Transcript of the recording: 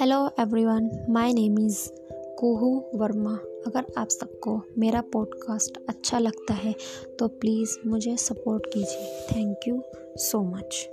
Hello everyone my name is Kohu Varma अगर आप सबको मेरा पॉडकास्ट अच्छा लगता है तो प्लीज़ मुझे सपोर्ट कीजिए. Thank you so much